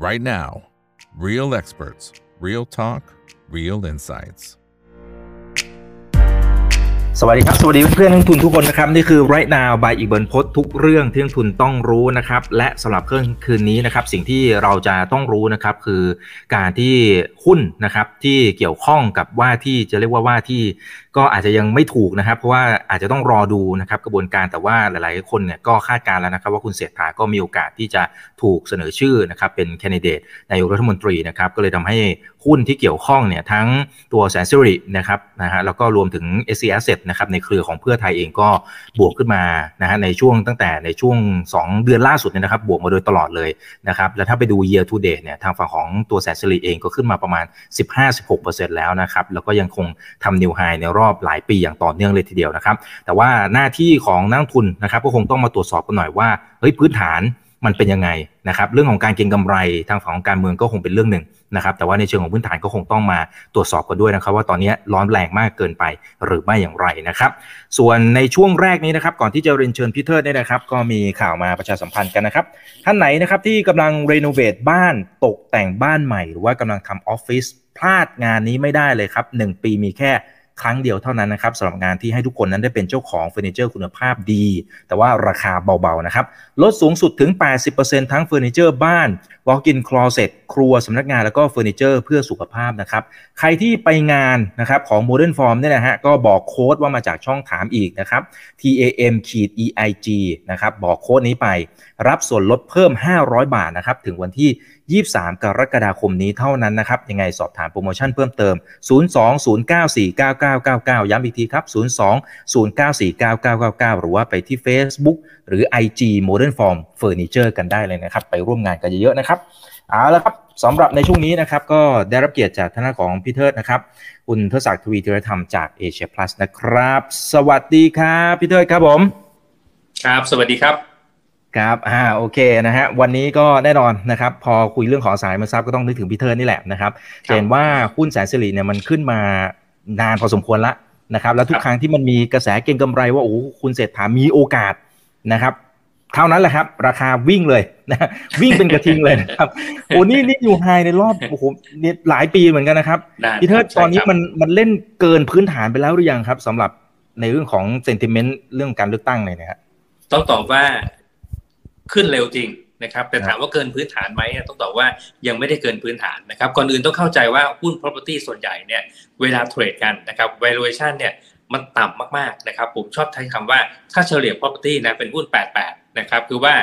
right now. Real experts, real talk, real insights. สวัสดีครับ สวัสดีเพื่อนนักทุนทุกคนนะครับ นี่คือ right now by อีกเบิร์นพดทุกเรื่องที่นักทุนต้องรู้นะครับ และสำหรับเครื่องคืนนี้นะครับ สิ่งที่เราจะต้องรู้นะครับ คือการที่หุ้นนะครับที่เกี่ยวข้องกับว่าที่จะเรียกว่าว่าที่ก็อาจจะยังไม่ถูกนะครับ เพราะว่าอาจจะต้องรอดูนะครับกระบวนการแต่ว่าหลาย ๆ คนเนี่ยก็คาดการแล้วนะครับว่าคุณเศรษฐาก็มีโอกาสที่จะถูกเสนอชื่อนะครับเป็นแคนดิเดตนายกรัฐมนตรีนะครับก็เลยทำให้หุ้นที่เกี่ยวข้องเนี่ยทั้งตัวแสนสิรินะครับนะฮะแล้วก็รวมถึง s c Asset นะครับในเครือของเพื่อไทยเองก็บวกขึ้นมานะฮะในช่วงตั้งแต่ในช่วง 2 เดือนล่าสุดเนี่ยนะครับบวกมาโดยตลอดเลยนะครับแล้วถ้าไปดู year to date เนี่ยทางฝั่งของตัวแสนสิริเองก็ขึ้นมาประมาณ 15-16%แล้วนะครับแล้วก็ยังคงทำนิวไฮในรอบหลายปีอย่างต่อเนื่องเลยทีเดียวนะครับ แต่ว่าหน้าที่ของนักทุนนะครับก็คงต้องมาตรวจสอบกันหน่อยว่าเฮ้ยพื้นฐานมันเป็นยังไงนะครับเรื่องของการเก็งกำไรทางฝั่งของการเมืองก็คงเป็นเรื่องหนึ่งนะครับแต่ว่าในเชิงของพื้นฐานก็คงต้องมาตรวจสอบกันด้วยนะครับ ว่าตอนนี้ร้อนแรงมากเกินไปหรือไม่อย่างไรนะครับ ส่วนในช่วงแรกนี้นะครับก่อนที่จะเรียนเชิญพี่เทิดเนี่ยนะครับ ก็มีข่าวมาประชาสัมพันธ์กันนะครับ ท่านไหนนะครับที่กำลังรีโนเวทบ้านตกแต่งบ้านใหม่ หรือว่ากำลังทำออฟฟิศพลาดงานนี้ไม่ได้เลยครับ1ปีมีแค่ ครั้งเดียวเท่านั้นนะครับสำหรับงานที่ให้ทุกคนนั้นได้เป็นเจ้าของเฟอร์นิเจอร์คุณภาพดี แต่ว่าราคาเบาๆนะครับลดสูงสุดถึง 80%ทั้งเฟอร์นิเจอร์บ้าน walk-in closet ครัวสำนักงานแล้วก็เฟอร์นิเจอร์เพื่อสุขภาพนะครับใครที่ไปงานนะครับของ Modern Form เนี่ยนะฮะก็บอกโค้ดว่ามาจากช่องถามอีกนะครับ TAM ขีด EIG นะครับบอกโค้ดนี้ไป รับส่วนลดเพิ่ม 500 บาทนะครับถึงวันที่ 23 กรกฎาคมนี้เท่านั้นนะครับยังไงสอบถามโปรโมชั่นเพิ่มเติม 0209499 020949999 ย้ำอีกทีครับ 020949999 หรือว่าไปที่ Facebook หรือ IG Modern Form Furniture กันได้เลยนะครับ ไปร่วมงานกันเยอะๆนะครับเอาละครับสำหรับในช่วงนี้นะครับ ก็ได้รับเกียรติจากท่านของพี่เทิดนะครับ คุณเทิดศักดิ์ทวีธีรธรรมจากเอเชียพลัสนะครับ สวัสดีครับพี่เทิดครับผม ครับ สวัสดีครับครับ อ่า โอเค นะฮะ วันนี้ก็แน่นอนนะครับ พอคุยเรื่องของสายมาซับก็ต้องนึกถึงพีเทอร์นี่แหละนะครับ เห็นว่าหุ้นแสนสิริเนี่ยมันขึ้นมา นานพอสมควรละนะครับ แล้วทุกครั้งที่มันมีกระแสเก็งกำไรว่าโอ้คุณเศรษฐามีโอกาสนะครับเท่านั้นแหละครับ ราคาวิ่งเลยนะวิ่งเป็นกระทิงเลยนะครับโอ้นี่นี่อยู่ high ในรอบโอ้โหนี่หลายปีเหมือนกันนะครับพีเทอร์ตอนนี้มันมันเล่นเกินพื้นฐานไปแล้วหรือยังครับสำหรับในเรื่องของ sentiment เรื่องการเลือกตั้งเลยนะครับต้องตอบว่าขึ้นเร็วจริง นะครับแต่ถามว่าเกินพื้นฐานไหมต้องตอบว่ายังไม่ได้เกินพื้นฐานนะครับก่อนอื่นต้องเข้าใจว่าหุ้น property ส่วนใหญ่เนี่ยเวลาเทรดกันนะครับ valuation เนี่ยมันต่ำมากๆนะครับผมชอบใช้คำว่าถ้าเฉลี่ย property นะเป็นหุ้น 88 นะครับคือว่า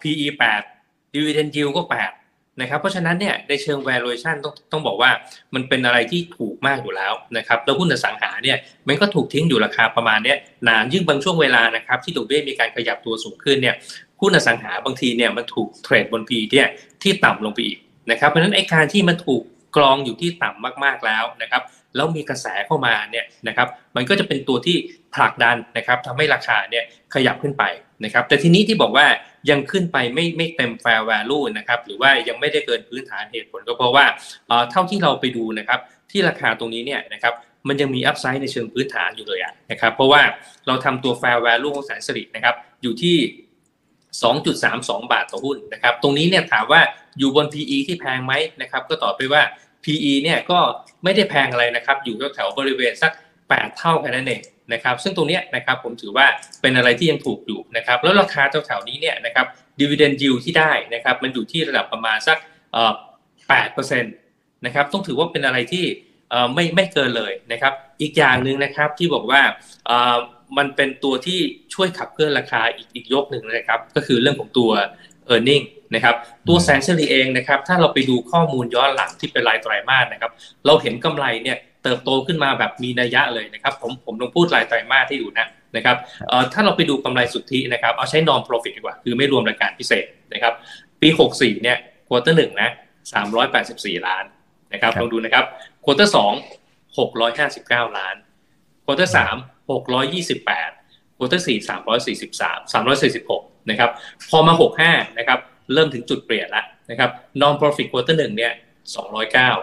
PE 8 dividend yield ก็ 8 นะครับ เพราะฉะนั้นเนี่ยในเชิง valuation ต้องต้องบอกว่ามันเป็นอะไรที่ถูกมากอยู่แล้วนะครับแล้วหุ้นอสังหาเนี่ยมันก็ถูกทิ้งอยู่ราคาประมาณนี้นานยิ่งบางช่วงเวลานะครับที่ดอกเบี้ยมีการขยับตัวสูงขึ้นเนี่ย หุ้นอสังหาบางทีเนี่ยมันถูกเทรดบนพีเนี่ยที่ต่ำลงไปอีกนะครับเพราะฉะนั้นไอ้การที่มันถูกกรองอยู่ที่ต่ำมากๆแล้วนะครับแล้วมีกระแสเข้ามาเนี่ยนะครับมันก็จะเป็นตัวที่ผลักดันนะครับทำให้ราคาเนี่ยขยับขึ้นไปนะครับแต่ทีนี้ที่บอกว่ายังขึ้นไปไม่ไม่เต็ม fair value นะครับหรือว่ายังไม่ได้เกินพื้นฐานเหตุผลก็เพราะว่าเท่าที่เราไปดูนะครับที่ราคาตรงนี้เนี่ยนะครับมันยังมีอัพไซด์ในเชิงพื้นฐานอยู่เลยนะครับเพราะว่าเราทำตัว fair value ของแสนสิรินะครับอยู่ที่ 2.32 บาทต่อหุ้นนะครับ ตรงนี้เนี่ยถามว่าอยู่บน PE ที่แพงไหมนะครับ ก็ตอบไปว่า PE เนี่ยก็ไม่ได้แพงอะไรนะครับ อยู่แถวบริเวณสัก 8 เท่าแค่นั้นเองนะครับ ซึ่งตรงนี้นะครับผมถือว่าเป็นอะไรที่ยังถูกอยู่นะครับ แล้วราคาแถวๆนี้เนี่ยนะครับ dividend yield ที่ได้นะครับมันอยู่ที่ระดับประมาณสัก8%นะครับ ต้องถือว่าเป็นอะไรที่ไม่ไม่เกินเลยนะครับ อีกอย่างหนึ่งนะครับที่บอกว่า มันเป็นตัวที่ช่วยขับเคลื่อนราคาอีกอีกยกหนึ่งนะครับ ก็คือเรื่องของตัว e a r n i n g นะครับตัวแสนเฉลี่ยเองนะครับถ้าเราไปดูข้อมูลย้อนหลังที่เป็นรายไตรมาสนะครับเราเห็นกำไรเนี่ยเติบโตขึ้นมาแบบมีนัยยะเลยนะครับผมผมลองพูดรายไตรมาสที่อยู่นะนะครับเอ่อถ้าเราไปดูกำไรสุทธินะครับเอาใช้ non profit ดีกว่า คือไม่รวมรายการพิเศษนะครับปี 64เนี่ยquarter หนึ่งนะ384 ล้านนะครับลองดูนะครับ quarter สอง659 ล้าน quarter สาม 628 quarter สี่343 346นะครับ พอมา65นะครับ เริ่มถึงจุดเปลี่ยนแล้วนะครับ net profit quarter หนึ่งเนี่ย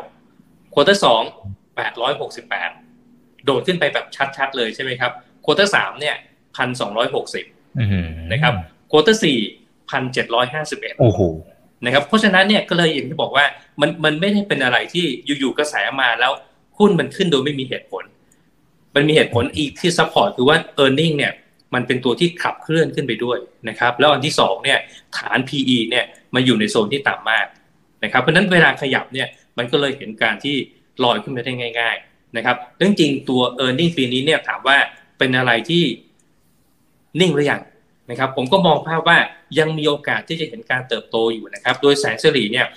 209 quarter สอง868โดดขึ้นไปแบบชัดๆเลยใช่ไหมครับ quarter สามเนี่ย1,260นะครับ quarter สี่1,751โอ้โหนะครับเพราะฉะนั้นเนี่ยก็เลยอย่างที่บอกว่ามันมันไม่ได้เป็นอะไรที่อยู่ๆกระแสมาแล้วหุ้นมันขึ้นโดยไม่มีเหตุผล มันมีเหตุผลอีกที่ support คือว่า e a r n i n g เนี่ยมันเป็นตัวที่ขับเคลื่อนขึ้นไปด้วยนะครับแล้วอันที่2เนี่ยฐาน PE เนี่ยมาอยู่ในโซนที่ต่ำมากนะครับเพราะนั้นเวลาขยับเนี่ยมันก็เลยเห็นการที่ลอยขึ้นไปได้ง่าย ๆนะครับเรื่องจริงตัว e a r n i n g ปีนี้เนี่ยถามว่าเป็นอะไรที่นิ่งหรือยังนะครับผมก็มองภาพว่ายังมีโอกาสที่จะเห็นการเติบโตอยู่นะครับโดยแสงเฉลี่ยเนี่ย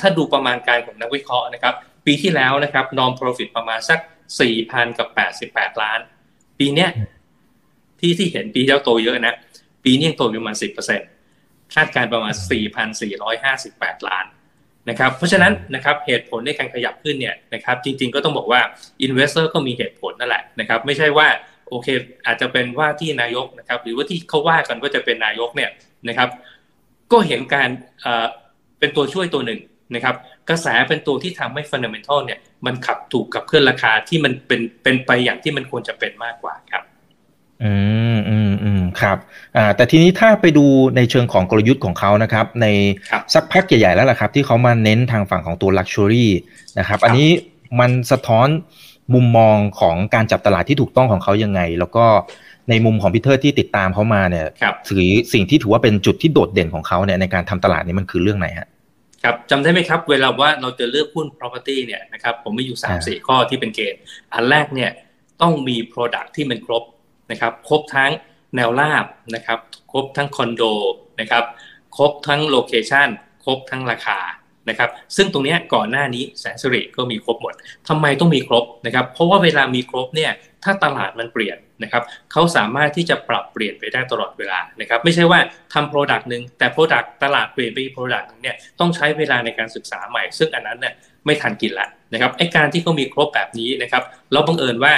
ถ้าดูประมาณการของนักวิเคราะห์นะครับปีที่แล้วนะครับ non profit ประมาณสัก 4,000กับ88ล้าน ปีเนี้ยที่ที่เห็นปีที่แล้วโตเยอะนะ ปีนี้ยังโตประมาณ10%คาดการประมาณ4,458ล้านนะครับ เพราะฉะนั้นนะครับเหตุผลในการขยับขึ้นเนี่ยนะครับจริงๆก็ต้องบอกว่า investor ก็มีเหตุผลนั่นแหละนะครับไม่ใช่ว่าโอเค อาจจะเป็นว่าที่นายกนะครับ หรือว่าที่เขาว่ากันว่าจะเป็นนายกเนี่ยนะครับ ก็เห็นการเป็นตัวช่วยตัวหนึ่งนะครับ กระแสเป็นตัวที่ทำให้ฟันเดเมนทัลเนี่ย มันขับถูกกับเคลื่อนราคาที่มันเป็นเป็นไปอย่างที่มันควรจะเป็นมากกว่าครับอืมอืมอืมครับอ่าแต่ทีนี้ถ้าไปดูในเชิงของกลยุทธ์ของเขานะครับ ในสักพักใหญ่ๆแล้วแหละครับ ที่เขามาเน้นทางฝั่งของตัวลักชัวรี่นะครับ อันนี้มันสะท้อนมุมมองของการจับตลาดที่ถูกต้องของเขายังไง แล้วก็ในมุมของพีเตอร์ที่ติดตามเขามาเนี่ยถือสิ่งที่ถือว่าเป็นจุดที่โดดเด่นของเขาเนี่ยในการทำตลาดนี้มันคือเรื่องไหนฮะ ครับจำได้ไหมครับ เวลาว่าเราจะเลือกหุ้น property เนี่ยนะครับผมมีอยู่3ามสี่ข้อที่เป็นเกณฑ์ อันแรกเนี่ยต้องมี product ที่มันครบนะครับครบทั้งแนวราบนะครับครบทั้งคอนโดนะครับครบทั้ง location ครบทั้งราคานะครับซึ่งตรงนี้ก่อนหน้านี้แสนสิริก็มีครบหมดทำไมต้องมีครบนะครับเพราะว่าเวลามีครบเนี่ยถ้าตลาดมันเปลี่ยน นะครับเขาสามารถที่จะปรับเปลี่ยนไปได้ตลอดเวลานะครับไม่ใช่ว่าทำ product หนึ่งแต่ product ตลาดเปลี่ยนไปอีก product นึงเนี่ยต้องใช้เวลาในการศึกษาใหม่ ซึ่งอันนั้นเนี่ยไม่ทันกินละนะครับไอ้การที่เขามีครบแบบนี้นะครับเราบังเอิญว่า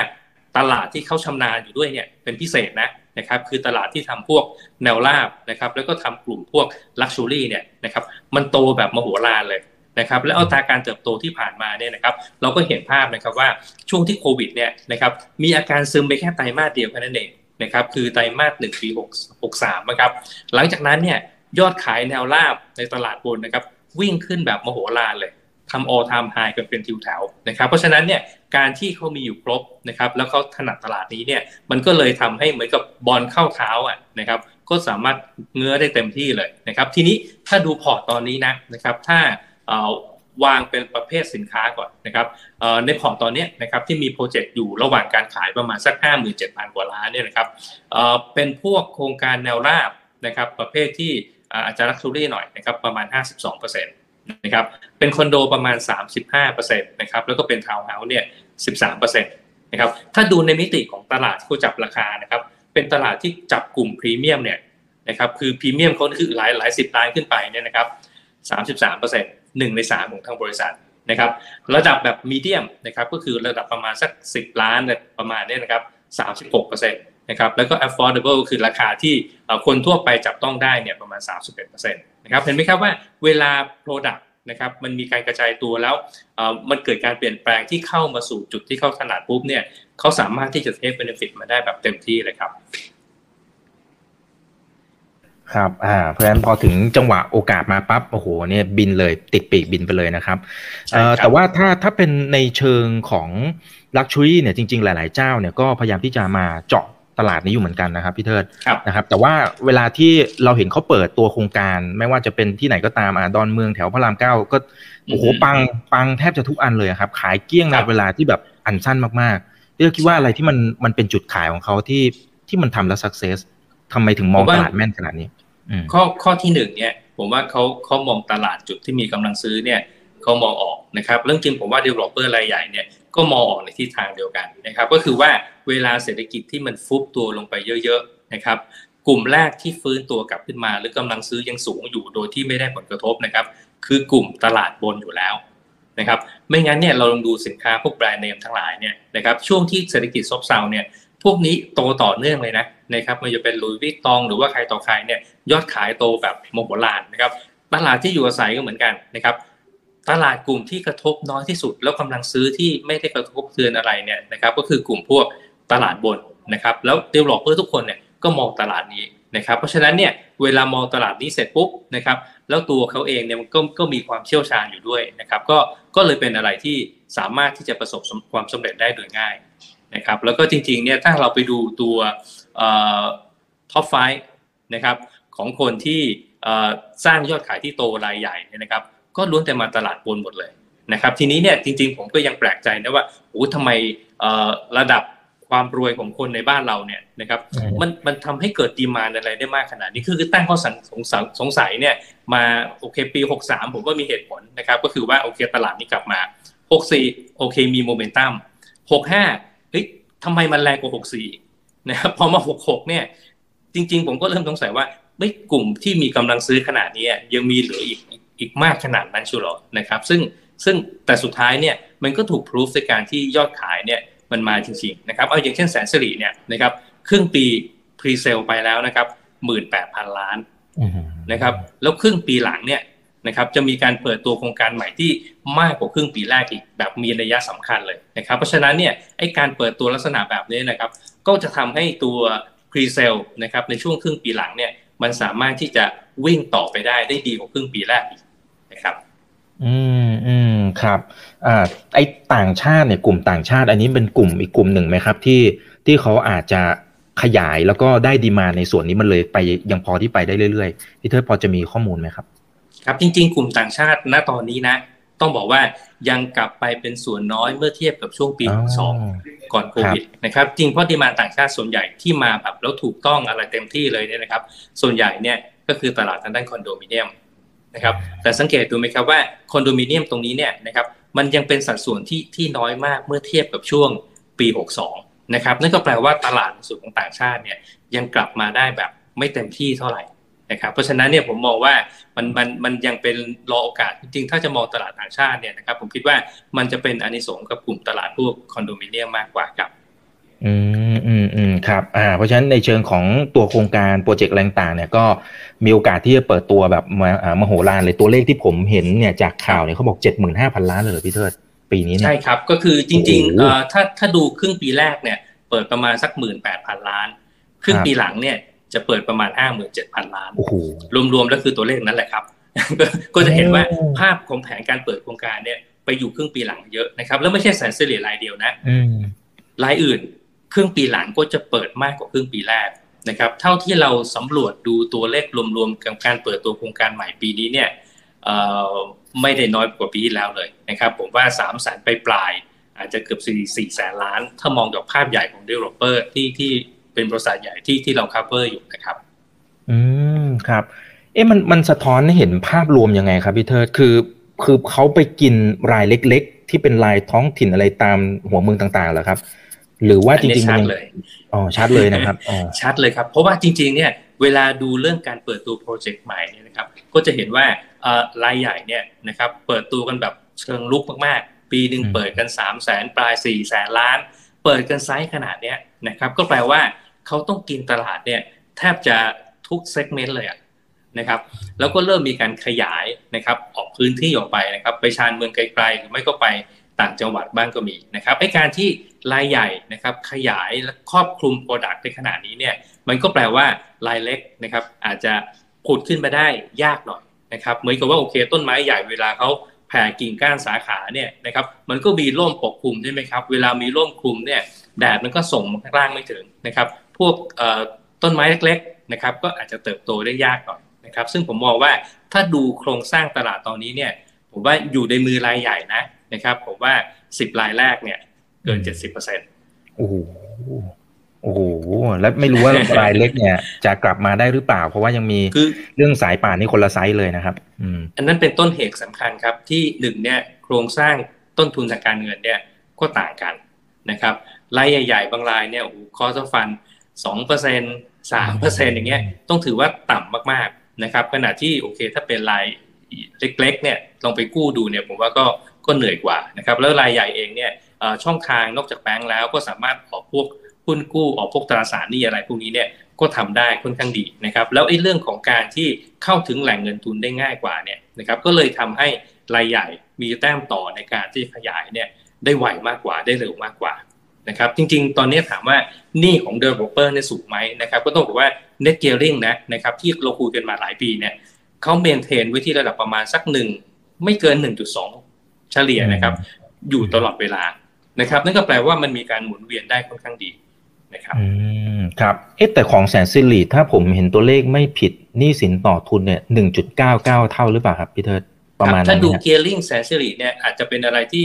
ตลาดที่เขาชำนาญอยู่ด้วยเนี่ยเป็นพิเศษนะนะครับคือตลาดที่ทำพวกแนวราบนะครับแล้วก็ทำกลุ่มพวกลักชูรี่เนี่ยนะครับมันโตแบบมโหฬารเลย นะครับและอัตราการเติบโตที่ผ่านมาเนี่ยนะครับเราก็เห็นภาพนะครับว่าช่วงที่โควิดเนี่ยนะครับมีอาการซึมไปแค่ไตรมาสเดียวแค่นั้นเองนะครับคือไตรมาสหนึ่งปีหกสามนะครับหลังจากนั้นเนี่ยยอดขายแนวราบในตลาดบนนะครับวิ่งขึ้นแบบมโหฬารเลยทำออทามไฮกันเป็นทิวแถวนะครับ เพราะฉะนั้นเนี่ยการที่เขามีอยู่ครบนะครับแล้วเขาถนัดตลาดนี้เนี่ยมันก็เลยทำให้เหมือนกับบอลเข้าเท้าอะนะครับก็สามารถเงื้อได้เต็มที่เลยนะครับทีนี้ถ้าดูพอร์ตตอนนี้นะนะครับถ้า วางเป็นประเภทสินค้าก่อนนะครับในพอร์ตตอนนี้นะครับที่มี project อยู่ระหว่างการขายประมาณสัก 57,000 กว่าล้านเนี่ยนะครับเป็นพวกโครงการแนวราบนะครับประเภทที่อาจจะ luxury หน่อยนะครับประมาณ 52%นะครับเป็นคอนโดประมาณ 35%นะครับแล้วก็เป็นทาวน์เฮาส์เนี่ย13%นะครับถ้าดูในมิติของตลาดที่เขาจับราคานะครับเป็นตลาดที่จับกลุ่มพรีเมียมเนี่ยนะครับคือพรีเมียมเขาคือหลายหลายสิบล้านขึ้นไปเนี่ยนะครับ 33%เหนึ่งในสามของทางบริษัทนะครับ ระดับแบบมีเดียมนะครับก็คือระดับประมาณสัก 10 ล้านประมาณนี้นะครับ 36%นะครับแล้วก็ affordable คือราคาที่คนทั่วไปจับต้องได้เนี่ยประมาณ 31%นะครับเห็นไหมครับว่าเวลา product นะครับมันมีการกระจายตัวแล้วมันเกิดการเปลี่ยนแปลงที่เข้ามาสู่จุดที่เขาถนัดปุ๊บเนี่ยเขาสามารถที่จะ take benefit มาได้แบบเต็มที่เลยครับ ครับอ่าเพราะฉะนั้นพอถึงจังหวะโอกาสมาปั๊บโอ้โหเนี่ยบินเลยติดปีกบินไปเลยนะครับเอ่อแต่ว่าถ้าถ้าเป็นในเชิงของ luxury เนี่ยจริง ๆ หลาย ๆ เจ้าเนี่ยก็พยายามที่จะมาเจาะตลาดนี้อยู่เหมือนกันนะครับพี่เทิดนะครับแต่ว่าเวลาที่เราเห็นเขาเปิดตัวโครงการ ไม่ว่าจะเป็นที่ไหนก็ตามอ่าดอนเมืองแถวพระรามเก้าก็โอ้โหปังปังแทบจะทุกอันเลยครับ ขายเกี้ยงในเวลาที่แบบอันสั้นมากๆพี่คิดว่าอะไรที่มันมันเป็นจุดขายของเขาที่ที่มันทำแล้วสักเซส ทำไมถึงมองตลาดแม่นขนาดนี้ข้อข้อที่หนึ่งเนี่ย ผมว่าเขาเขามองตลาดจุดที่มีกำลังซื้อเนี่ยเขามองออกนะครับเรื่องจริงผมว่า developer รายใหญ่เนี่ยก็มองออกในทิศทางเดียวกันนะครับ ก็คือว่าเวลาเศรษฐกิจที่มันฟุบตัวลงไปเยอะๆนะครับ กลุ่มแรกที่ฟื้นตัวกลับขึ้นมา หรือกำลังซื้อยังสูงอยู่โดยที่ไม่ได้ผลกระทบนะครับ คือกลุ่มตลาดบนอยู่แล้วนะครับ ไม่งั้นเนี่ยเราลองดูสินค้าพวกแบรนด์เนมทั้งหลายเนี่ยนะครับช่วงที่เศรษฐกิจซบเซาเนี่ยพวกนี้โตต่อเนื่องเลยนะ นะครับมันจะเป็นลุยวิตตองหรือว่าใครต่อใครเนี่ยยอดขายโตแบบโมโหลานนะครับตลาดที่อยู่อาศัยก็เหมือนกันนะครับตลาดกลุ่มที่กระทบน้อยที่สุด แล้วกำลังซื้อที่ไม่ได้กระทบกระเทือนอะไรเนี่ยนะครับก็คือกลุ่มพวกตลาดบนนะครับแล้ว developer ทุกคนเนี่ยก็มองตลาดนี้นะครับเพราะฉะนั้นเนี่ยเวลามองตลาดนี้เสร็จปุ๊บนะครับแล้วตัวเขาเองเนี่ยมันก็ก็มีความเชี่ยวชาญอยู่ด้วยนะครับก็ก็เลยเป็นอะไรที่สามารถที่จะประสบความสำเร็จได้โดยง่ายนะครับแล้วก็จริงๆเนี่ยถ้าเราไปดูตัว top five นะครับของคนที่สร้างยอดขายที่โตรายใหญ่นะครับ ก็ล้วนแต่มาตลาดบนหมดเลยนะครับ ทีนี้เนี่ยจริงๆผมก็ยังแปลกใจนะว่าโอ้ทำไมระดับความรวยของคนในบ้านเราเนี่ยนะครับ มันมันทำให้เกิดดีมาอะไรได้มากขนาดนี้คือคือตั้งข้อสงสัยสงสัยเนี่ยมาโอเคปี 63 ผมว่ามีเหตุผลนะครับ ก็คือว่าโอเคตลาดนี้กลับมา 64 โอเคมีโมเมนตัม 65เฮ้ยทำไมมันแรงกว่า 64 นะครับพอมา66เนี่ย จริง ๆ ผมก็เริ่มสงสัยว่าไม่กลุ่มที่มีกำลังซื้อขนาดนี้ยังมีเหลืออีกอีกมากขนาดนั้นชัวร์นะครับ ซึ่งซึ่งแต่สุดท้ายเนี่ยมันก็ถูกพิสูจในการที่ยอดขายเนี่ยมันมาจริงๆนะครับเอาอย่างเช่นแสนสิริเนี่ยนะครับครึ่งปีพรีเซลไปแล้วนะครับหมื่นแปดพันล้านนะครับแล้วครึ่งปีหลังเนี่ย นะครับจะมีการเปิดตัวโครงการใหม่ที่มากกว่าครึ่งปีแรกอีกแบบมีระยะสำคัญเลยนะครับเพราะฉะนั้นเนี่ยไอการเปิดตัวลักษณะแบบนี้นะครับก็จะทำให้ตัวพรีเซลนะครับในช่วงครึ่งปีหลังเนี่ยมันสามารถที่จะวิ่งต่อไปได้ได้ดีกว่าครึ่งปีแรกอีกนะครับอืมอืมครับอ่าไอต่างชาติเนี่ยกลุ่มต่างชาติ อันนี้เป็นกลุ่มอีกกลุ่มหนึ่งไหมครับ ที่ที่เขาอาจจะขยายแล้วก็ได้ดีมาในส่วนนี้มันเลยไปยังพอที่ไปได้เรื่อยๆพี่เทิดพอจะมีข้อมูลไหมครับ ครับจริง ๆ กลุ่มต่างชาติณตอนนี้นะ ต้องบอกว่ายังกลับไปเป็นส่วนน้อยเมื่อเทียบกับช่วงปีสองก่อนโควิดนะครับจริงเพราะดีมาต่างชาติส่วนใหญ่ที่มาแบบแล้วถูกต้องอะไรเต็มที่เลยเนี่ยนะครับ ส่วนใหญ่เนี่ยก็คือตลาดทางด้านคอนโดมิเนียมนะครับแต่สังเกตดูไหมครับว่าคอนโดมิเนียมตรงนี้เนี่ยนะครับมันยังเป็นสัดส่วนที่ที่น้อยมากเมื่อเทียบกับช่วงปี 62 นะครับนั่นก็แปลว่าตลาดส่วนของต่างชาติเนี่ยยังกลับมาได้แบบไม่เต็มที่เท่าไหร่ นะครับเพราะฉะนั้นเนี่ยผมมองว่ามันมันมันยังเป็นรอโอกาสจริงๆ ถ้าจะมองตลาดต่างชาติเนี่ยนะครับผมคิดว่ามันจะเป็นอานิสงส์กับกลุ่มตลาดพวกคอนโดมิเนียมมากกว่าครับอืมอืมอืมครับอ่าเพราะฉะนั้นในเชิงของตัวโครงการโปรเจกต์แรงต่างเนี่ยก็มีโอกาสที่จะเปิดตัวแบบมาอ่ามโหฬารเลยตัวเลขที่ผมเห็นเนี่ยจากข่าวเนี่ยเขาบอกเจ็ดหมื่นห้าพันล้านเลยพี่เทิดปีนี้เนี่ยใช่ครับ ก็คือจริงๆเอ่อถ้าถ้าดูครึ่งปีแรกเนี่ย เปิดประมาณสักหมื่นแปดพันล้าน ครึ่งปีหลังเนี่ย จะเปิดประมาณห้าหมื่นเจ็ดพันล้านรวมๆแล้วคือตัวเลขนั้นแหละครับ ก็จะเห็นว่าภาพของแผนการเปิดโครงการเนี่ยไปอยู่ครึ่งปีหลังเยอะนะครับ แล้วไม่ใช่แสนเสลียรายเดียวนะรายอื่นครึ่งปีหลังก็จะเปิดมากกว่าครึ่งปีแรกนะครับ เท่าที่เราสำรวจดูตัวเลขรวมๆกับการเปิดตัวโครงการใหม่ปีนี้เนี่ยไม่ได้น้อยกว่าปีที่แล้วเลยนะครับ ผมว่า3ามแสนไปปลายอาจจะเกือบสี่สี่แสนล้าน ถ้ามองจากภาพใหญ่ของ developer ที่ที่ เป็นบริษัทใหญ่ที่ที่เรา cover อยู่นะครับ อืมครับ เอ๊ะมันมันสะท้อนให้เห็นภาพรวมยังไงครับพี่เทิดคือคือเขาไปกินรายเล็ก ๆ ที่เป็นรายท้องถิ่นอะไรตามหัวเมืองต่างๆเหรอครับ หรือว่าจริงๆชัดเลยอ๋อชัดเลยนะครับอ๋อชัดเลยครับ เพราะว่าจริง ๆ เนี่ยเวลาดูเรื่องการเปิดตัวโปรเจกต์ใหม่เนี่ยนะครับ ก็จะเห็นว่ารายใหญ่เนี่ยนะครับเปิดตัวกันแบบเชิงรุกมากๆ ปีหนึ่งเปิดกัน3 0 0แสนปลาย4 0 0แสนล้าน เปิดกันไซส์ขนาดเนี้ยนะครับ ก็แปลว่า เขาต้องกินตลาดเนี่ยแทบจะทุก segment เลยนะครับ แล้วก็เริ่มมีการขยายนะครับออกพื้นที่ออกไปนะครับไปชานเมืองไกลๆหรือไม่ก็ไปต่างจังหวัดบ้างก็มีนะครับไอ้การที่รายใหญ่นะครับขยายและครอบคลุม product ในขนาดนี้เนี่ยมันก็แปลว่ารายเล็กนะครับอาจจะผุดขึ้นมาได้ยากหน่อยนะครับเหมือนกับว่าโอเค ต้นไม้ใหญ่เวลาเขาแผ่กิ่งก้านสาขาเนี่ยนะครับมันก็มีร่มปกคลุมใช่ไหมครับเวลามีร่มคลุมเนี่ยแดดมันก็ส่งมาข้างล่างไม่ถึงนะครับ พวกต้นไม้เล็กๆนะครับก็อาจจะเติบโตได้ยากหน่อยนะครับซึ่งผมมองว่าถ้าดูโครงสร้างตลาดตอนนี้เนี่ยผมว่าอยู่ในมือรายใหญ่นะนะครับผมว่าสิบรายแรกเนี่ยเกินเจ็ดสิบเปอร์เซ็นต์โอ้โหโอ้โหแล้วไม่รู้ว่ารายเล็กเนี่ยจะกลับมาได้หรือเปล่า เพราะว่ายังมีเรื่องสายป่านนี่คนละไซส์เลยนะครับอืมอันนั้นเป็นต้นเหตุสำคัญครับที่หนึ่งเนี่ยโครงสร้างต้นทุนทางการเงินเนี่ยก็ต่างกันนะครับรายใหญ่ ๆ บางรายเนี่ยโอ้คอสฟัน สองเปอร์เซ็นสามเปอร์เซ็นอย่างเงี้ยต้องถือว่าต่ำมากๆนะครับขณะที่โอเคถ้าเป็นรายเล็กๆเนี่ยลองไปกู้ดูเนี่ยผมว่าก็ก็เหนื่อยกว่านะครับแล้วรายใหญ่เองเนี่ยช่องทางนอกจากแบงก์แล้วก็สามารถออกพวกหุ้นกู้ออกพวกตราสารหนี้อะไรพวกนี้เนี่ยก็ทำได้ค่อนข้างดีนะครับแล้วไอ้เรื่องของการที่เข้าถึงแหล่งเงินทุนได้ง่ายกว่าเนี่ยนะครับก็เลยทำให้รายใหญ่มีแต้มต่อในการที่ขยายเนี่ยได้ไวมากกว่าได้เร็วมากกว่า นะครับจริงๆ ตอนนี้ถามว่าหนี้ของ developer เนี่ยสูงไหมนะครับก็ต้องบอกว่า net gearing นะนะครับที่เราคุยกันมาหลายปีเนี่ยเขาเมนเทนไว้ที่ระดับประมาณสักหนึ่งไม่เกิน 1.2 เฉลี่ยนะครับอยู่ตลอดเวลานะครับนั่นก็แปลว่ามันมีการหมุนเวียนได้ค่อนข้างดีนะครับอืมครับเอ๊ะแต่ของแสนสิริถ้าผมเห็นตัวเลขไม่ผิดหนี้สินต่อทุนเนี่ยหนึ่งจุดเก้าเก้าเท่าหรือเปล่าครับพี่เทิดประมาณนั้นถ้าดูเกียร์ลิงแสนสิริเนี่ยอาจจะเป็นอะไรที่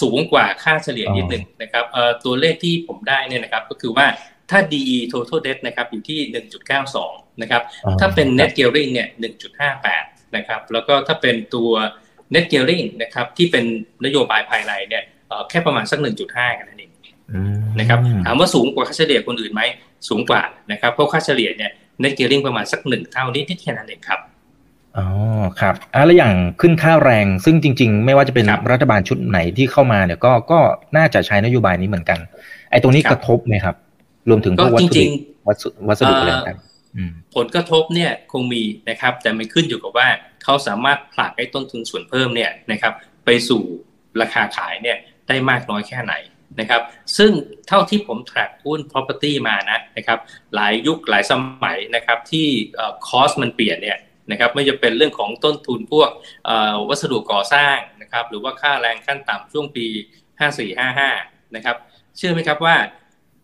สูงกว่าค่าเฉลี่ยนิดหนึ่งนะครับตัวเลขที่ผมได้เนี่ยนะครับก็คือว่าถ้า DE total debt นะครับอยู่ที่ 1.92 นะครับ ถ้าเป็น net gearing เนี่ย 1.58 นะครับ แล้วก็ถ้าเป็นตัว net gearing นะครับที่เป็นนโยบายภายในเนี่ยแค่ประมาณสัก 1.5 กันนั่นเองนะครับถามว่าสูงกว่าค่าเฉลี่ยคนอื่นไหมสูงกว่านะครับเพราะค่าเฉลี่ยเนี่ย net gearing ประมาณสักหนึ่งเท่านิดๆแค่นั้นเองครับ อ๋อครับอะแล้วอย่างขึ้นค่าแรง ซึ่งจริง ๆ ไม่ว่าจะเป็นรัฐบาลชุดไหนที่เข้ามาเนี่ยก็ก็น่าจะใช้นโยบายนี้เหมือนกัน ไอ้ตรงนี้กระทบไหมครับ รวมถึงพวกวัสดุวัสดุอะไรต่างผลกระทบเนี่ยคงมีนะครับ แต่มันขึ้นอยู่กับว่าเขาสามารถผลักไอ้ต้นทุนส่วนเพิ่มเนี่ยนะครับ ไปสู่ราคาขายเนี่ยได้มากน้อยแค่ไหนนะครับ ซึ่งเท่าที่ผม track หุ้น property มานะนะครับ หลายยุคหลายสมัยนะครับที่คอสมันเปลี่ยนเนี่ย นะครับไม่จะเป็นเรื่องของต้นทุนพวกวัสดุก่อสร้างนะครับหรือว่าค่าแรงขั้นต่ำช่วงปี 5455 นะครับเชื่อไหมครับว่า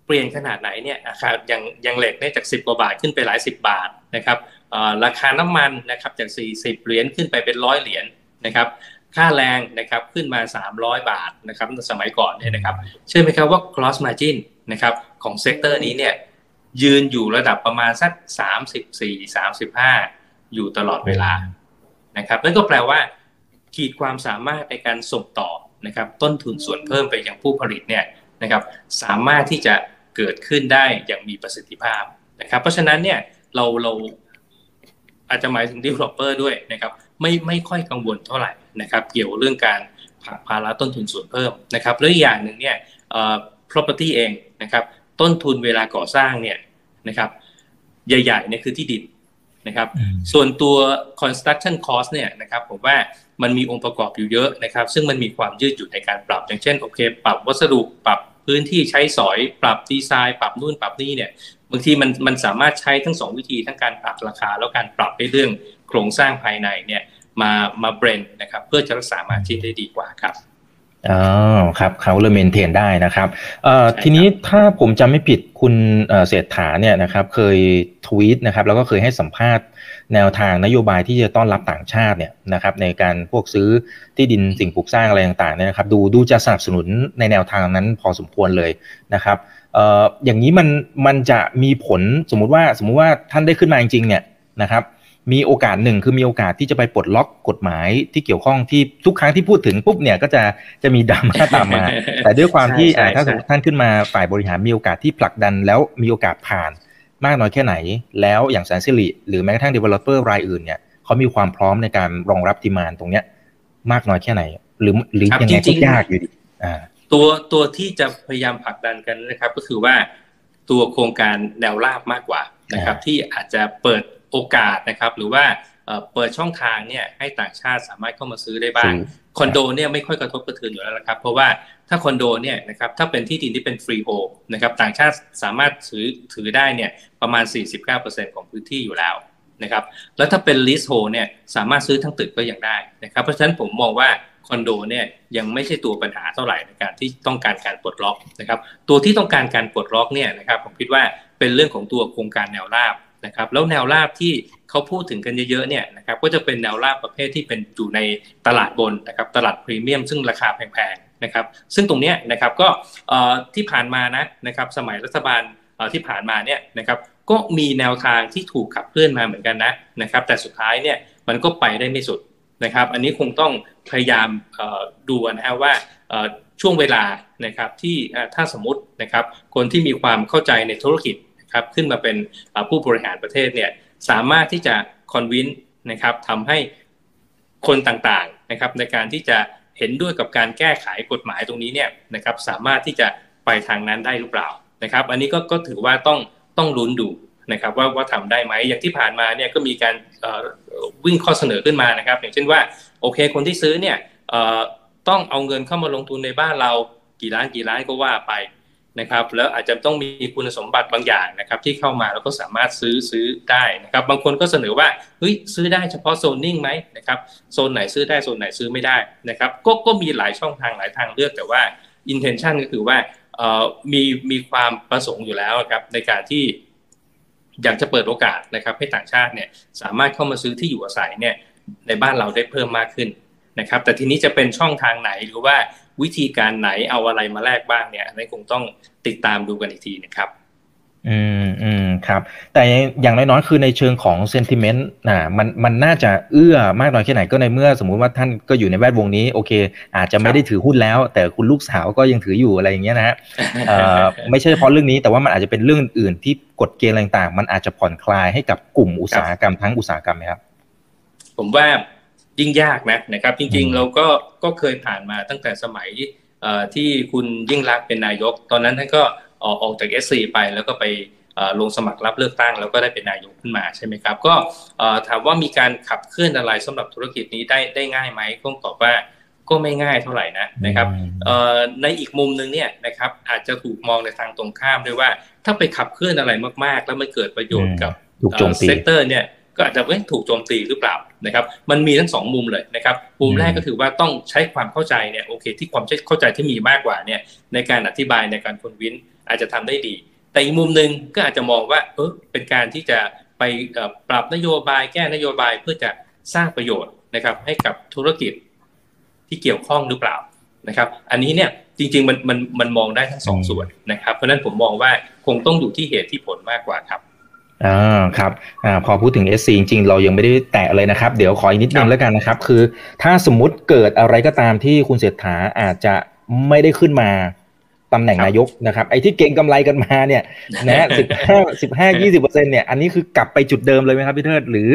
เปลี่ยนขนาดไหนเนี่ยราคาอย่างอย่างเหล็กเนี่ยจาก 10 กว่าบาทขึ้นไปหลาย 10 บาทนะครับราคาน้ำมันนะครับจาก 40 เหรียญขึ้นไปเป็นร้อยเหรียญนะครับค่าแรงนะครับขึ้นมา 300 บาทนะครับสมัยก่อนเนี่ยนะครับเชื่อไหมครับว่า gross margin นะครับของ sector นี้เนี่ยยืนอยู่ระดับประมาณสัก 34 35 อยู่ตลอดเวลานะครับนั่นก็แปลว่า ขีดความสามารถในการส่งต่อนะครับต้นทุนส่วนเพิ่มไปยังผู้ผลิตเนี่ยนะครับสามารถที่จะเกิดขึ้นได้อย่างมีประสิทธิภาพนะครับ เพราะฉะนั้นเนี่ยเราเราอาจจะหมายถึง developer ด้วยนะครับไม่ไม่ค่อยกังวลเท่าไหร่นะครับ เกี่ยวเรื่องการผักภาระต้นทุนส่วนเพิ่มนะครับแล้วอีกอย่างหนึ่งเนี่ย property เองนะครับ ต้นทุนเวลาก่อสร้างเนี่ยนะครับ ใหญ่ๆเนี่ยคือที่ดิน นะครับ ส่วนตัว construction cost เนี่ยนะครับผมว่ามันมีองค์ประกอบอยู่เยอะนะครับ ซึ่งมันมีความยืดหยุ่นในการปรับ อย่างเช่นโอเค ปรับวัสดุปรับพื้นที่ใช้สอยปรับดีไซน์ ปรับนู่นปรับนี่เนี่ยบางทีมันมันสามารถใช้ทั้งสองวิธีทั้งการปรับราคา แล้วการปรับในเรื่องโครงสร้างภายในเนี่ยมามาเบรนนะครับเพื่อจะรักษามาจิ้นได้ดีกว่าครับ อ๋อครับเขาเลยเมนเทนได้นะครับเอ่อทีนี้ถ้าผมจำไม่ผิดคุณเศรษฐาเนี่ยนะครับเคยทวีตนะครับแล้วก็เคยให้สัมภาษณ์แนวทางนโยบายที่จะต้อนรับต่างชาติเนี่ยนะครับในการพวกซื้อที่ดินสิ่งปลูกสร้างอะไรต่างๆเนี่ยนะครับดูดูจะสนับสนุนในแนวทางนั้นพอสมควรเลยนะครับเอ่ออย่างนี้มันมันจะมีผลสมมุติว่าสมมุติว่าท่านได้ขึ้นมาจริงๆเนี่ยนะครับ มีโอกาสหนึ่งคือมีโอกาสที่จะไปปลดล็อกกฎหมายที่เกี่ยวข้องที่ทุกครั้งที่พูดถึงปุ๊บเนี่ยก็จะจะมีดราม่าตามมา แต่ด้วยความที่ถ้าสมมติท่านขึ้นมาฝ่ายบริหารมีโอกาสที่ผลักดันแล้วมีโอกาสผ่านมากน้อยแค่ไหน แล้วอย่างแสนสิริหรือแม้กระทั่ง developer รายอื่นเนี่ยเขามีความพร้อมในการรองรับดีมานตรงเนี้ยมากน้อยแค่ไหน หรือหรือยังไงก็ยากอยู่ดีตัวตัวที่จะพยายามผลักดันกันนะครับ ก็คือว่าตัวโครงการแนวราบมากกว่านะครับ ที่อาจจะเปิด โอกาสนะครับ หรือว่าเปิดช่องทางเนี่ยให้ต่างชาติสามารถเข้ามาซื้อได้บ้างคอนโดเนี่ยไม่ค่อยกระทบกระเทือนอยู่แล้วนะครับเพราะว่าถ้าคอนโดเนี่ยนะครับถ้าเป็นที่ดินที่เป็น freehold นะครับต่างชาติสามารถถือถือได้เนี่ยประมาณ 49%ของพื้นที่อยู่แล้วนะครับแล้วถ้าเป็น leasehold เนี่ยสามารถซื้อทั้งตึกก็ยังได้นะครับเพราะฉะนั้นผมมองว่าคอนโดเนี่ยยังไม่ใช่ตัวปัญหาเท่าไหร่ในการที่ต้องการการปลดล็อกนะครับตัวที่ต้องการการปลดล็อกเนี่ยนะครับผมคิดว่าเป็นเรื่องของตัวโครงการแนวราบ นะครับแล้วแนวราบที่เขาพูดถึงกันเยอะๆเนี่ยนะครับก็จะเป็นแนวราบประเภทที่เป็นอยู่ในตลาดบนนะครับตลาดพรีเมียมซึ่งราคาแพงๆนะครับซึ่งตรงนี้นะครับก็ที่ผ่านมานะนะครับสมัยรัฐบาลที่ผ่านมาเนี่ยนะครับก็มีแนวทางที่ถูกขับเคลื่อนมาเหมือนกันนะนะครับแต่สุดท้ายเนี่ยมันก็ไปได้ไม่สุดนะครับอันนี้คงต้องพยายามดูนะฮะว่าช่วงเวลานะครับที่ถ้าสมมตินะครับคนที่มีความเข้าใจในธุรกิจ ครับขึ้นมาเป็นผู้บริหารประเทศเนี่ยสามารถที่จะคอนวินนะครับทำให้คนต่างๆนะครับในการที่จะเห็นด้วยกับการแก้ไขกฎหมายตรงนี้เนี่ยนะครับสามารถที่จะไปทางนั้นได้หรือเปล่านะครับ อันนี้ก็ก็ถือว่าต้องต้องลุ้นดูนะครับว่าว่าทำได้ไหมอย่างที่ผ่านมาเนี่ยก็มีการวิ่งข้อเสนอขึ้นมานะครับ อย่างเช่นว่าโอเคคนที่ซื้อเนี่ยต้องเอาเงินเข้ามาลงทุนในบ้านเรากี่ล้านกี่ล้านก็ว่าไป นะครับแล้วอาจจะต้องมีคุณสมบัติบางอย่างนะครับที่เข้ามาแล้วก็สามารถซื้อซื้อได้นะครับบางคนก็เสนอว่าเฮ้ยซื้อได้เฉพาะโซนนิ่งไหมนะครับโซนไหนซื้อได้โซนไหนซื้อไม่ได้นะครับก็ก็มีหลายช่องทางหลายทางเลือกแต่ว่า intention ก็คือว่ามีมีความประสงค์อยู่แล้วครับในการที่อยากจะเปิดโอกาสนะครับให้ต่างชาติเนี่ยสามารถเข้ามาซื้อที่อยู่อาศัยเนี่ยในบ้านเราได้เพิ่มมากขึ้น นะครับ แต่ทีนี้จะเป็นช่องทางไหนหรือว่าวิธีการไหนเอาอะไรมาแลกบ้างเนี่ยอันนี้คงต้องติดตามดูกันอีกทีนะครับอืมอืมครับ แต่อย่างน้อยๆคือในเชิงของเซนติเมนต์นะมันมันน่าจะเอื้อมากน้อยแค่ไหนก็ในเมื่อสมมุติว่าท่านก็อยู่ในแวดวงนี้โอเค อาจจะไม่ได้ถือหุ้นแล้ว แต่คุณลูกสาวก็ยังถืออยู่อะไรอย่างเงี้ยนะฮะไม่ใช่เฉพาะเรื่องนี้แต่ว่ามันอาจจะเป็นเรื่องอื่นที่กฎเกณฑ์ต่างๆ มันอาจจะผ่อนคลายให้กับกลุ่มอุตสาหกรรมทั้งอุตสาหกรรมไหมครับ ผมว่า ยิ่งยากนะนะครับ จริง ๆ เราก็ก็เคยผ่านมาตั้งแต่สมัยที่คุณยิ่งรักเป็นนายก ตอนนั้นท่านก็ออกออกจากเอสซีไปแล้วก็ไปลงสมัครรับเลือกตั้ง แล้วก็ได้เป็นนายกขึ้นมาใช่ไหมครับ ก็ถามว่ามีการขับเคลื่อนอะไรสำหรับธุรกิจนี้ได้ได้ง่ายไหมก็ตอบว่าก็ไม่ง่ายเท่าไหร่นะนะครับในอีกมุมหนึ่งเนี่ยนะครับอาจจะถูกมองในทางตรงข้ามด้วยว่า ถ้าไปขับเคลื่อนอะไรมากๆ แล้วมันเกิดประโยชน์กับ sector เนี่ยก็อาจจะไม่ถูกโจมตีหรือเปล่า นะครับมันมีทั้งสองมุมเลยนะครับมุมแรกก็คือว่าต้องใช้ความเข้าใจเนี่ยโอเค ที่ความเข้าใจที่มีมากกว่าเนี่ยในการอธิบายในการ convince อาจจะทำได้ดี แต่อีกมุมหนึ่งก็อาจจะมองว่าเออเป็นการที่จะไปปรับนโยบายแก้นโยบายเพื่อจะสร้างประโยชน์นะครับให้กับธุรกิจที่เกี่ยวข้องหรือเปล่านะครับอันนี้เนี่ยจริงๆมันมันมันมองได้ทั้งสองส่วนนะครับเพราะนั้นผมมองว่าคงต้องอยู่ที่เหตุที่ผลมากกว่าครับ อ่าครับอ่าพอพูดถึง SC จริงๆ เรายังไม่ได้แตะเลยนะครับ เดี๋ยวขออีกนิดนึงแล้วกันนะครับ คือถ้าสมมติเกิดอะไรก็ตามที่คุณเศรษฐาอาจจะไม่ได้ขึ้นมาตำแหน่งนายกนะครับไอ้ที่เก่งกำไรกันมาเนี่ยนะสิบห้าสิบห้ายี่สิบเปอร์เซ็นเนี่ยอันนี้คือกลับไปจุดเดิมเลยไหมครับพี่เทิดหรือ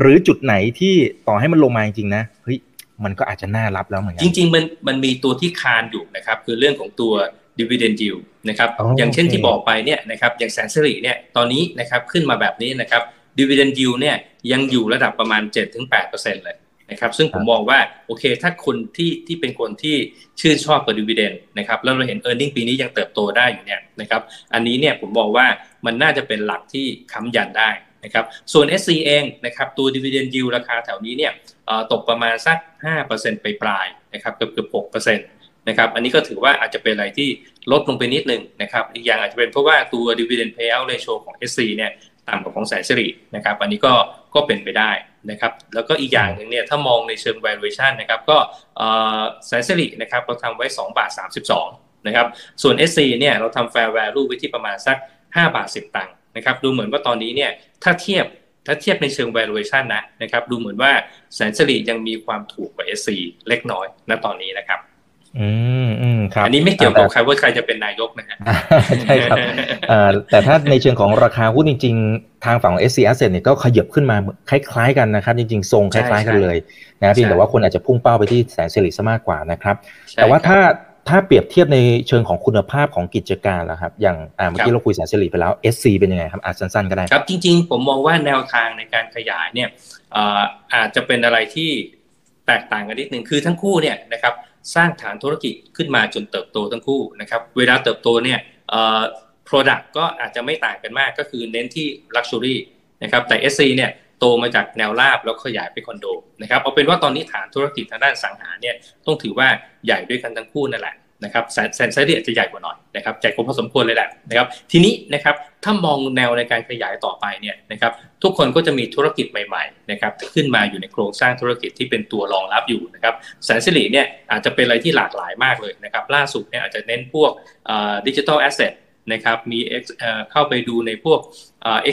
หรือจุดไหนที่ต่อให้มันลงมาจริงๆนะเฮ้ยมันก็อาจจะน่ารับแล้วเหมือนกันจริง ๆ มันมันมีตัวที่คานอยู่นะครับ คือเรื่องของตัว dividend yield นะครับอย่างเช่นที่บอกไปเนี่ยนะครับอย่างแสนสิริเนี่ยตอนนี้นะครับขึ้นมาแบบนี้นะครับ dividend yield เนี่ยยังอยู่ระดับประมาณ 7-8%เลยนะครับซึ่งผมมองว่าโอเคถ้าคนที่ที่เป็นคนที่ชื่นชอบกับ dividend นะครับแล้วเราเห็น e a r n i n g ปีนี้ยังเติบโตได้อยู่เนี่ยนะครับอันนี้เนี่ยผมมองว่ามันน่าจะเป็นหลักที่ค้ำยันได้นะครับส่วน SC เองนะครับตัว dividend yield ราคาแถวนี้เนี่ยตกประมาณสัก 5%ไปปลายนะครับเกือบเกือบ6%น นะครับอันนี้ก็ถือว่าอาจจะเป็นอะไรที่ลดลงไปนิดหนึ่งนะครับอีกอย่างอาจจะเป็นเพราะว่าตัว dividend payout ratio ของ SC เนี่ยต่ำกว่าของแสนสิรินะครับอันนี้ก็ก็เป็นไปได้นะครับแล้วก็อีกอย่างหนึ่งเนี่ยถ้ามองในเชิง valuation นะครับก็แสนสิรินะครับเราทำไว้ 2 บาท 32นะครับส่วน SC เนี่ยเราทำ fair value ไว้ที่ประมาณสัก 5 บาท 10 ตังค์นะครับดูเหมือนว่าตอนนี้เนี่ยถ้าเทียบถ้าเทียบในเชิง valuation นะนะครับดูเหมือนว่าแสนสิริยังมีความถูกกว่า SC เล็กน้อยณตอนนี้นะครับ อืมอืมครับอันนี้ไม่เกี่ยวกับใครว่าใครจะเป็นนายกนะฮะใช่ครับแต่ถ้าในเชิงของราคาหุ้นจริง ๆ ทางฝั่งของ SC Asset เนี่ยก็ขยับขึ้นมาคล้ายๆกันนะครับ จริงๆ ทรงคล้าย ๆ กันเลยนะเพียงแต่ว่าคนอาจจะพุ่งเป้าไปที่แสนสิริซะมากกว่านะครับ แต่ว่าถ้าถ้าเปรียบเทียบในเชิงของคุณภาพของกิจการแล้วครับ อย่างเมื่อกี้เราคุยแสนสิริไปแล้ว SC เป็นยังไงครับอาจสั้นๆก็ได้ครับ จริง ๆ ผมมองว่าแนวทางในการขยายเนี่ยอาจจะเป็นอะไรที่แตกต่างกันนิดหนึ่งคือทั้งคู่เนี่ยนะครับ สร้างฐานธุรกิจขึ้นมาจนเติบโตทั้งคู่นะครับ เวลาเติบโตเนี่ยเอ่อ product ก็อาจจะไม่ต่างกันมากก็คือเน้นที่ luxury นะครับ แต่ SC เนี่ยโตมาจากแนวราบแล้วขยายไปคอนโดนะครับ เอาเป็นว่าตอนนี้ฐานธุรกิจทางด้านสังหาเนี่ยต้องถือว่าใหญ่ด้วยกันทั้งคู่นั่นแหละ นะครับแซนไซด์จะใหญ่กว่าหน่อยนะครับใหญ่กว่าพอสมควรเลยแหละนะครับทีนี้นะครับถ้ามองแนวในการขยายต่อไปเนี่ยนะครับทุกคนก็จะมีธุรกิจใหม่ๆนะครับขึ้นมาอยู่ในโครงสร้างธุรกิจที่เป็นตัวรองรับอยู่นะครับแสนสิริเนี่ยอาจจะเป็นอะไรที่หลากหลายมากเลยนะครับล่าสุดเนี่ยอาจจะเน้นพวกdigital asset นะครับมีเข้าไปดูในพวก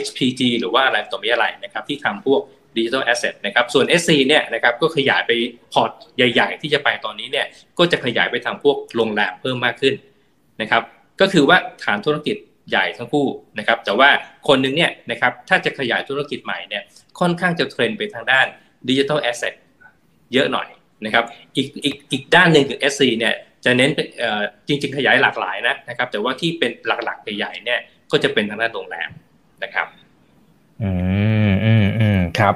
XPG หรือว่าอะไรต่อมีอะไรนะครับที่ทำพวก digital asset นะครับส่วน SC เนี่ยนะครับก็ขยายไปพอร์ตใหญ่ ๆ ที่จะไปตอนนี้เนี่ยก็จะขยายไปทางพวกโรงแรมเพิ่มมากขึ้นนะครับก็คือว่าฐานธุรกิจใหญ่ทั้งคู่นะครับแต่ว่าคนหนึ่งเนี่ยนะครับถ้าจะขยายธุรกิจใหม่เนี่ยค่อนข้างจะเทรนไปทางด้าน digital asset เยอะหน่อยนะครับอีกอีกอีกด้านหนึ่งคือ SC เนี่ยจะเน้นจริง ๆ ขยายหลากหลายนะนะครับแต่ว่าที่เป็นหลักๆใหญ่ๆเนี่ยก็จะเป็นทางด้านโรงแรมนะครับ อืม ครับ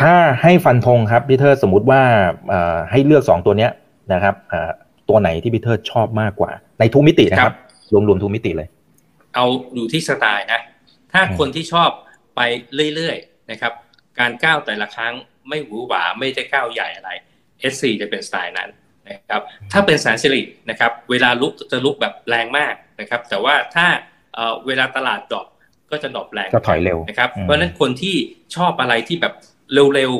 ถ้าให้ฟันธงครับพี่เทอร์สมมุติว่าให้เลือกสองตัวเนี้ยนะครับตัวไหนที่พี่เทอร์ชอบมากกว่า ในทุกมิตินะครับ รวมๆทุกมิติเลย เอาดูที่สไตล์นะ ถ้าคนที่ชอบไปเรื่อยๆนะครับ การก้าวแต่ละครั้งไม่หวือหวาไม่ได้ก้าวใหญ่อะไร SC จะเป็นสไตล์นั้นนะครับ ถ้าเป็นแสนสิรินะครับ เวลารุกจะรุกแบบแรงมากนะครับ แต่ว่าถ้าเวลาตลาด drop ก็จะ drop แรงก็ถอยเร็วนะครับ เพราะฉะนั้นคนที่ชอบอะไรที่แบบเร็ว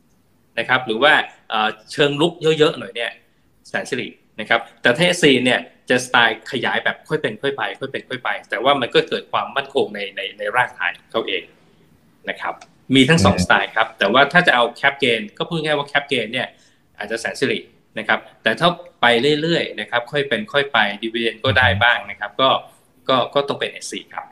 ๆนะครับ หรือว่าเชิงรุกเยอะๆหน่อยเนี่ยแสนสิรินะครับ แต่ SC เนี่ยจะสไตล์ขยายแบบค่อยเป็นค่อยไป ค่อยเป็นค่อยไป แต่ว่ามันก็เกิดความมั่นคงในในในรากฐานเขาเองนะครับ มีทั้งสองสไตล์ครับ แต่ว่าถ้าจะเอา cap gain ก็พูดง่ายว่า cap gain เนี่ยอาจจะแสนสิรินะครับ แต่ถ้าไปเรื่อยๆนะครับ ค่อยเป็นค่อยไป dividend ก็ได้บ้างนะครับ ก็ก็ก็ต้องเป็น SC ครับ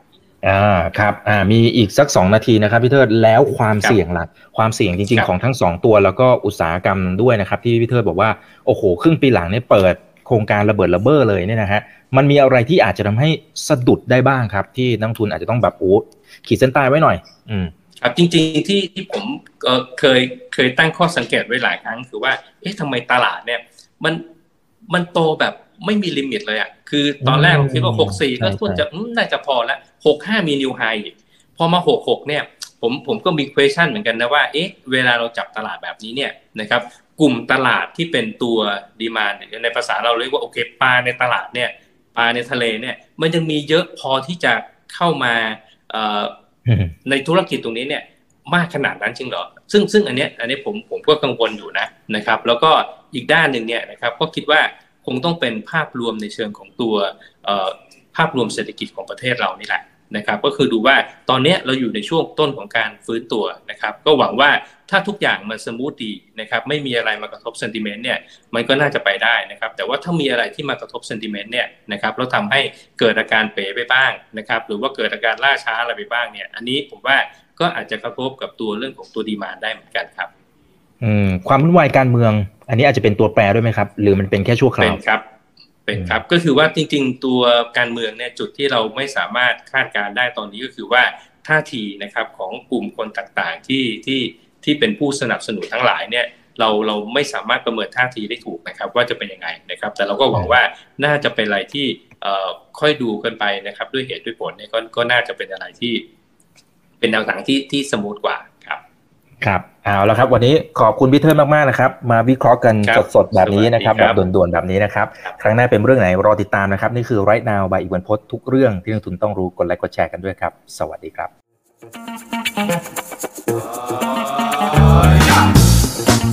อ่าครับอ่ามีอีกสักสองนาทีนะครับพี่เทิดแล้วความเสี่ยงล่ะความเสี่ยงจริง ๆ ของทั้งสองตัวแล้วก็อุตสาหกรรมด้วยนะครับ ที่พี่เทิดบอกว่าโอ้โหครึ่งปีหลังเนี่ยเปิดโครงการระเบิดระเบ้อเลยเนี่ยนะฮะมันมีอะไรที่อาจจะทำให้สะดุดได้บ้างครับ ที่นักลงทุนอาจจะต้องแบบโอ้ขีดเส้นใต้ไว้หน่อย อืมครับจริงๆที่ที่ผมเคยเคยตั้งข้อสังเกตไว้หลายครั้ง คือว่าเอ๊ะทำไมตลาดเนี่ย มันมันโตแบบ ไม่มี limit เลยอะคือตอนแรกผมคิดว่าหกสี่ก็ควรจะน่าจะพอแล้วหกห้ามี new high อีกพอมาหกหกเนี่ย ผมผมก็มี question เหมือนกันนะว่าเอ๊ะเวลาเราจับตลาดแบบนี้เนี่ยนะครับกลุ่มตลาดที่เป็นตัวดีมานในภาษาเราเรียกว่าโอเคปลาในตลาดเนี่ยปลาในทะเลเนี่ย มันยังมีเยอะพอที่จะเข้ามาในธุรกิจตรงนี้เนี่ยมากขนาดนั้นจริงเหรอ ซึ่งซึ่งอันเนี้ยอันนี้ผมผมก็กังวลอยู่นะนะครับ แล้วก็อีกด้านหนึ่งเนี่ยนะครับก็คิดว่า คงต้องเป็นภาพรวมในเชิงของตัวภาพรวมเศรษฐกิจของประเทศเรานี่แหละนะครับก็คือดูว่าตอนนี้เราอยู่ในช่วงต้นของการฟื้นตัวนะครับก็หวังว่าถ้าทุกอย่างมันสมูทดีนะครับไม่มีอะไรมากระทบเซนติเมนต์เนี่ยมันก็น่าจะไปได้นะครับแต่ว่าถ้ามีอะไรที่มากระทบเซนติเมนต์เนี่ยนะครับแล้วทาให้เกิดอาการเป๋ไปบ้างนะครับหรือว่าเกิดอาการล่าช้าอะไรไปบ้างเนี่ยอันนี้ผมว่าก็อาจจะกระทบกับตัวเรื่องของตัวดีมาได้เหมือนกันครับ อืมความวุ่นวายการเมือง อันนี้อาจจะเป็นตัวแปรด้วยไหมครับ หรือมันเป็นแค่ชั่วคราวเป็นครับ เป็นครับก็คือว่าจริง ๆ ตัวการเมืองเนี่ยจุดที่เราไม่สามารถคาดการได้ตอนนี้ก็คือว่าท่าทีนะครับของกลุ่มคนต่างๆที่ที่ที่เป็นผู้สนับสนุนทั้งหลายเนี่ยเราเราไม่สามารถประเมินท่าทีได้ถูกนะครับว่าจะเป็นยังไงนะครับ แต่เราก็หวังว่าน่าจะเป็นอะไรที่ค่อยดูกันไปนะครับ ด้วยเหตุด้วยผลเนี่ยก็ก็น่าจะเป็นอะไรที่ เป็นแนวทางที่ที่ smooth กว่า ครับเอาละครับวันนี้ขอบคุณพี่เทิร์มากๆนะครับ มาวิเคราะห์กันสดๆแบบนี้นะครับแบบด่วนๆแบบนี้นะครับ ครั้งหน้าเป็นเรื่องไหนรอติดตามนะครับ นี่คือ Right Now by อีกวันพศทุกเรื่องที่นักลงทุนต้องรู้กดไลค์กดแชร์กันด้วยครับ สวัสดีครับ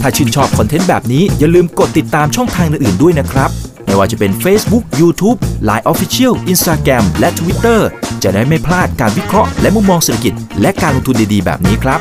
ถ้าชื่นชอบคอนเทนต์แบบนี้อย่าลืมกดติดตามช่องทางอื่นๆด้วยนะครับไม่ว่าจะเป็น Facebook, YouTube, Line Official, Instagram และ Twitter จะได้ไม่พลาดการวิเคราะห์และมุมมองเศรษฐกิจ และการลงทุนดีๆ แบบนี้ครับ